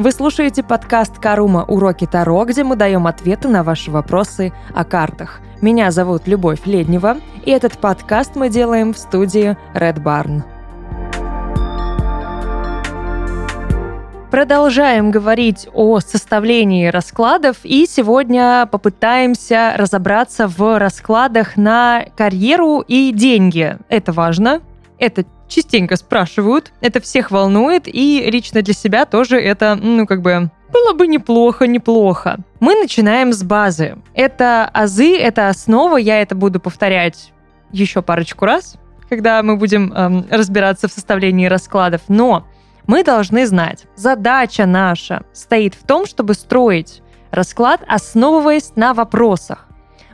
Вы слушаете подкаст «Карума. Уроки Таро», где мы даем ответы на ваши вопросы о картах. Меня зовут Любовь Леднева, и этот подкаст мы делаем в студии Red Barn. Продолжаем говорить о составлении раскладов, и сегодня попытаемся разобраться в раскладах на карьеру и деньги. Это важно, это частенько спрашивают, это всех волнует, и лично для себя тоже это, ну, как бы, было бы неплохо, неплохо. Мы начинаем с базы. Это азы, это основа, я это буду повторять еще парочку раз, когда мы будем эм, разбираться в составлении раскладов. Но мы должны знать, задача наша стоит в том, чтобы строить расклад, основываясь на вопросах.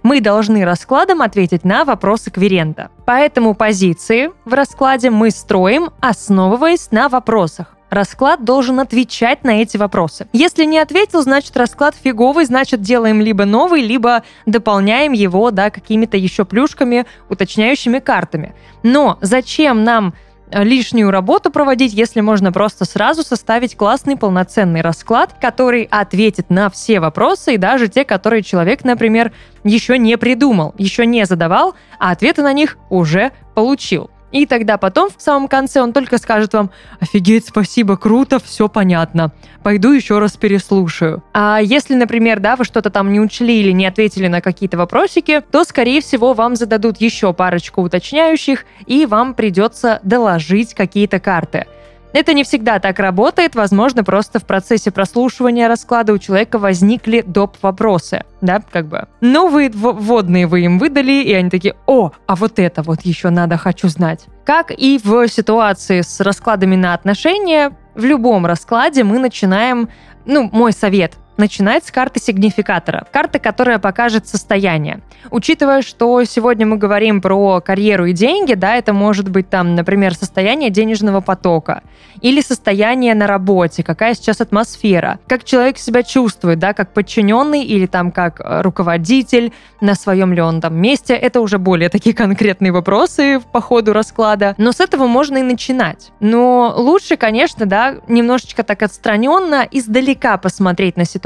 Мы должны раскладом ответить на вопросы кверента. Поэтому позиции в раскладе мы строим, основываясь на вопросах. Расклад должен отвечать на эти вопросы. Если не ответил, значит расклад фиговый, значит делаем либо новый, либо дополняем его да, какими-то еще плюшками, уточняющими картами. Но зачем нам лишнюю работу проводить, если можно просто сразу составить классный полноценный расклад, который ответит на все вопросы и даже те, которые человек, например, еще не придумал, еще не задавал, а ответы на них уже получил. И тогда потом, в самом конце, он только скажет вам «Офигеть, спасибо, круто, все понятно. Пойду еще раз переслушаю». А если, например, да, вы что-то там не учли или не ответили на какие-то вопросики, то, скорее всего, вам зададут еще парочку уточняющих, и вам придется доложить какие-то карты. Это не всегда так работает, возможно, просто в процессе прослушивания расклада у человека возникли доп. вопросы, да, как бы. Новые вводные вы им выдали, и они такие, о, а вот это вот еще надо, хочу знать. Как и в ситуации с раскладами на отношения, в любом раскладе мы начинаем, ну, мой совет, начинать с карты сигнификатора. Карта, которая покажет состояние. Учитывая, что сегодня мы говорим про карьеру и деньги, да, это может быть там, например, состояние денежного потока или состояние на работе, какая сейчас атмосфера, как человек себя чувствует, да, как подчиненный или там как э, руководитель, на своем ли он там месте. Это уже более такие конкретные вопросы по ходу расклада. Но с этого можно и начинать. Но лучше, конечно, да, немножечко так отстраненно, издалека посмотреть на ситуацию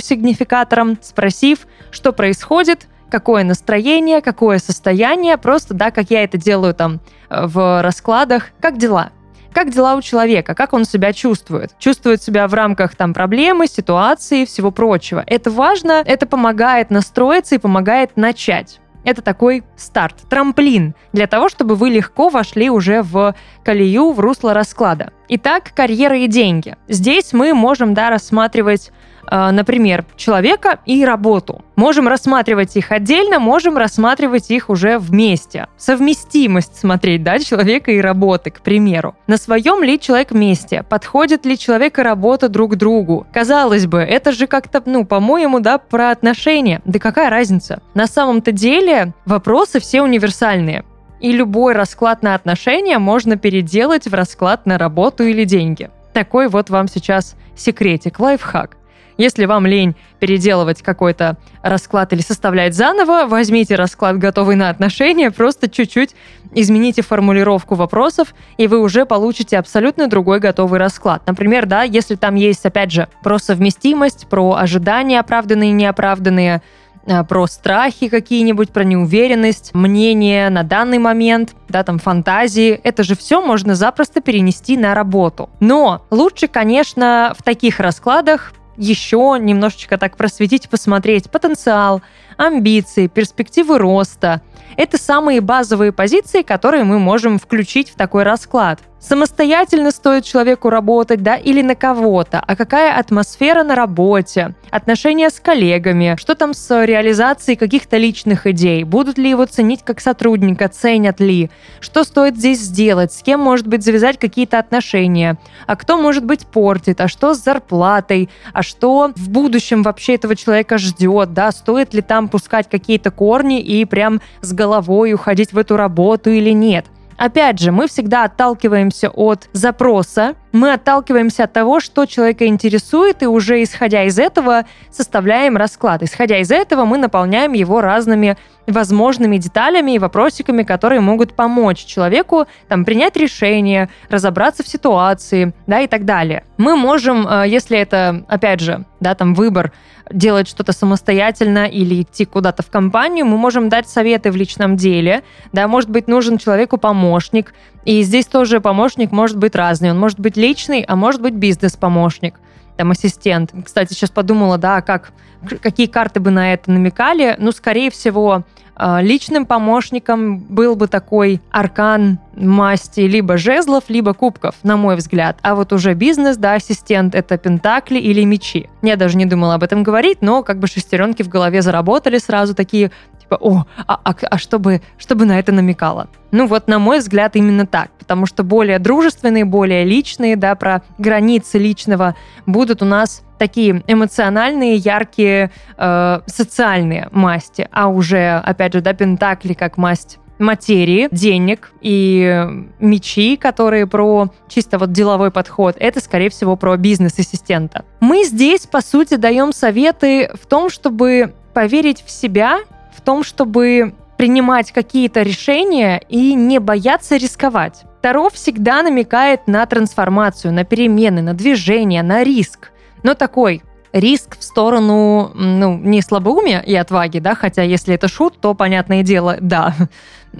сигнификатором, спросив, что происходит, какое настроение, какое состояние, просто, да, как я это делаю там э, в раскладах, как дела. Как дела у человека, как он себя чувствует? Чувствует себя в рамках там проблемы, ситуации и всего прочего. Это важно, это помогает настроиться и помогает начать. Это такой старт, трамплин для того, чтобы вы легко вошли уже в колею, в русло расклада. Итак, карьера и деньги. Здесь мы можем да, рассматривать например, человека и работу. Можем рассматривать их отдельно, можем рассматривать их уже вместе. Совместимость смотреть, да, человека и работы, к примеру. На своем ли человек месте? Подходит ли человек и работа друг другу? Казалось бы, это же как-то, ну, по-моему, да, про отношения. Да какая разница? На самом-то деле вопросы все универсальные. И любой расклад на отношения можно переделать в расклад на работу или деньги. Такой вот вам сейчас секретик, лайфхак. Если вам лень переделывать какой-то расклад или составлять заново, возьмите расклад, готовый на отношения, просто чуть-чуть измените формулировку вопросов, и вы уже получите абсолютно другой готовый расклад. Например, да, если там есть, опять же, про совместимость, про ожидания оправданные и неоправданные, а, про страхи какие-нибудь, про неуверенность, мнение на данный момент, да, там фантазии. Это же все можно запросто перенести на работу. Но лучше, конечно, в таких раскладах еще немножечко так просветить, посмотреть потенциал, амбиции, перспективы роста. Это самые базовые позиции, которые мы можем включить в такой расклад. Самостоятельно стоит человеку работать, да, или на кого-то, а какая атмосфера на работе, отношения с коллегами, что там с реализацией каких-то личных идей, будут ли его ценить как сотрудника, ценят ли, что стоит здесь сделать, с кем может быть завязать какие-то отношения, а кто может быть портит, а что с зарплатой, а что в будущем вообще этого человека ждет, да, стоит ли там пускать какие-то корни и прям с головой уходить в эту работу или нет – Опять же, мы всегда отталкиваемся от запроса, мы отталкиваемся от того, что человека интересует, и уже исходя из этого составляем расклад. Исходя из этого мы наполняем его разными возможными деталями и вопросиками, которые могут помочь человеку там, принять решение, разобраться в ситуации, да, и так далее. Мы можем, э, если это, опять же, да, там выбор делать что-то самостоятельно или идти куда-то в компанию, мы можем дать советы в личном деле, да, может быть, нужен человеку помощник, и здесь тоже помощник может быть разный, он может быть личный, а может быть бизнес-помощник, там, ассистент. Кстати, сейчас подумала, да, как, какие карты бы на это намекали, ну, скорее всего, а, личным помощником был бы такой аркан масти либо жезлов, либо кубков, на мой взгляд. А вот уже бизнес, да, ассистент — это пентакли или мечи. Я даже не думала об этом говорить, но как бы шестеренки в голове заработали сразу такие, типа, о, а, а, а что, бы, на это намекало? Ну вот, на мой взгляд, именно так, потому что более дружественные, более личные, да, про границы личного будут у нас такие эмоциональные, яркие, э, социальные масти, а уже, опять же, да, пентакли как масть материи, денег и мечи, которые про чисто вот деловой подход, это, скорее всего, про бизнес-ассистента. Мы здесь, по сути, даем советы в том, чтобы поверить в себя, в том, чтобы принимать какие-то решения и не бояться рисковать. Таро всегда намекает на трансформацию, на перемены, на движение, на риск но такой риск в сторону, ну, не слабоумия и отваги, да, хотя если это шут, то, понятное дело, да,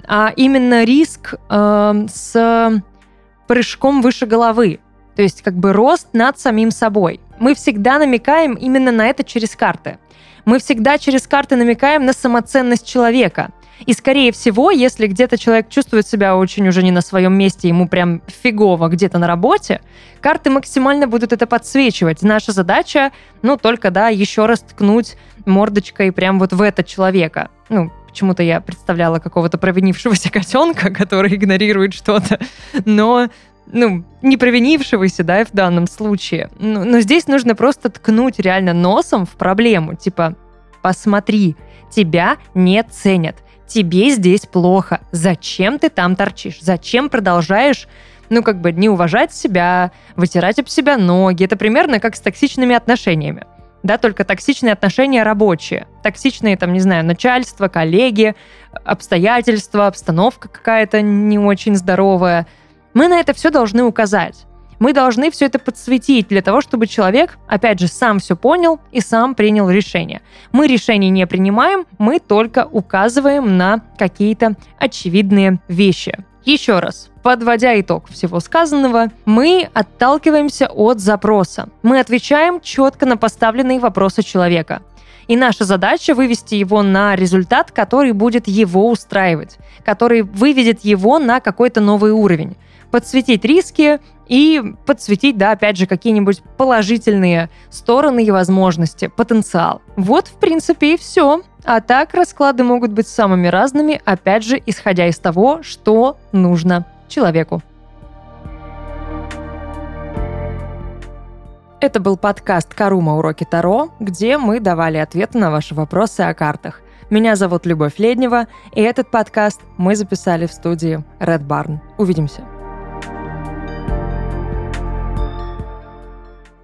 а именно риск э, с прыжком выше головы, то есть как бы рост над самим собой. Мы всегда намекаем именно на это через карты. Мы всегда через карты намекаем на самоценность человека. И, скорее всего, если где-то человек чувствует себя очень уже не на своем месте, ему прям фигово где-то на работе, карты максимально будут это подсвечивать. Наша задача, ну, только, да, еще раз ткнуть мордочкой прям вот в это человека. Ну, почему-то я представляла какого-то провинившегося котенка, который игнорирует что-то, но ну, не провинившегося, да, в данном случае. Но, но здесь нужно просто ткнуть реально носом в проблему. Типа, посмотри, тебя не ценят тебе здесь плохо, зачем ты там торчишь, зачем продолжаешь ну, как бы не уважать себя, вытирать об себя ноги. Это примерно как с токсичными отношениями. Да, только токсичные отношения рабочие. Токсичные, там, не знаю, начальство, коллеги, обстоятельства, обстановка какая-то не очень здоровая. Мы на это все должны указать. Мы должны все это подсветить для того, чтобы человек, опять же, сам все понял и сам принял решение. Мы решений не принимаем, мы только указываем на какие-то очевидные вещи. Еще раз, подводя итог всего сказанного, мы отталкиваемся от запроса. Мы отвечаем четко на поставленные вопросы человека. И наша задача вывести его на результат, который будет его устраивать, который выведет его на какой-то новый уровень подсветить риски и подсветить, да, опять же, какие-нибудь положительные стороны и возможности, потенциал. Вот, в принципе, и все. А так расклады могут быть самыми разными, опять же, исходя из того, что нужно человеку. Это был подкаст «Карума. Уроки Таро», где мы давали ответы на ваши вопросы о картах. Меня зовут Любовь Леднева, и этот подкаст мы записали в студии Red Barn. Увидимся.